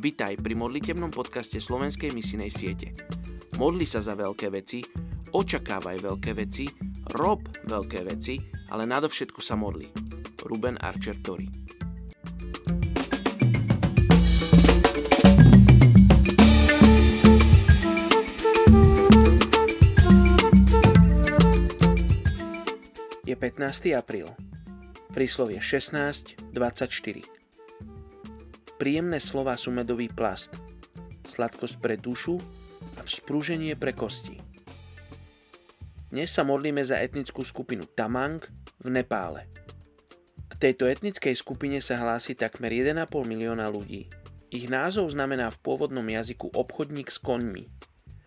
Vítaj pri modlitebnom podcaste Slovenskej misinej siete. Modli sa za veľké veci, očakávaj veľké veci, rob veľké veci, ale nadovšetko sa modli. Ruben Archer Tori Je 15. apríl. Príslovie 16.24 Príjemné slova sú medový plast, sladkosť pre dušu a vzprúženie pre kosti. Dnes sa modlíme za etnickú skupinu Tamang v Nepále. K tejto etnickej skupine sa hlási takmer 1,5 milióna ľudí. Ich názov znamená v pôvodnom jazyku obchodník s koňmi.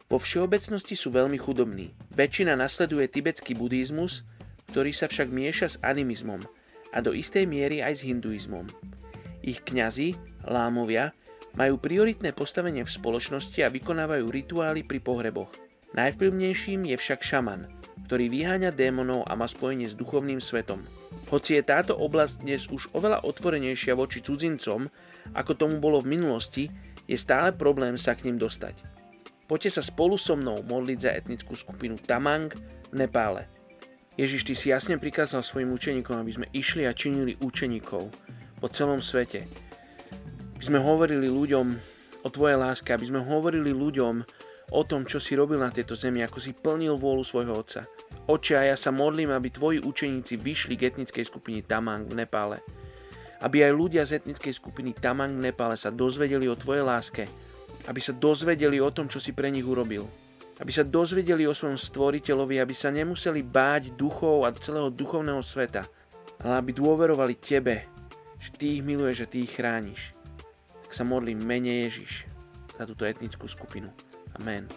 Vo všeobecnosti sú veľmi chudobní. Väčšina nasleduje tibetský buddhizmus, ktorý sa však mieša s animizmom a do istej miery aj s hinduizmom. Ich kňazi lámovia, majú prioritné postavenie v spoločnosti a vykonávajú rituály pri pohreboch. Najvplyvnejším je však šaman, ktorý vyháňa démonov a má spojenie s duchovným svetom. Hoci je táto oblasť dnes už oveľa otvorenejšia voči cudzincom, ako tomu bolo v minulosti, je stále problém sa k ním dostať. Poďte sa spolu so mnou modliť za etnickú skupinu Tamang v Nepále. Ježiš, ty si jasne prikázal svojim učeníkom, aby sme išli a činili učeníkov po celom svete aby sme hovorili ľuďom o Tvojej láske, aby sme hovorili ľuďom o tom, čo si robil na tejto zemi, ako si plnil vôľu svojho Otca. Oče, a ja sa modlím, aby Tvoji učeníci vyšli k etnickej skupine Tamang v Nepále. Aby aj ľudia z etnickej skupiny Tamang v Nepále sa dozvedeli o Tvojej láske. Aby sa dozvedeli o tom, čo si pre nich urobil. Aby sa dozvedeli o svojom stvoriteľovi, aby sa nemuseli báť duchov a celého duchovného sveta. Ale aby dôverovali Tebe, že Ty ich miluješ a Ty ich chrániš sa modlím mene Ježiš za túto etnickú skupinu. Amen.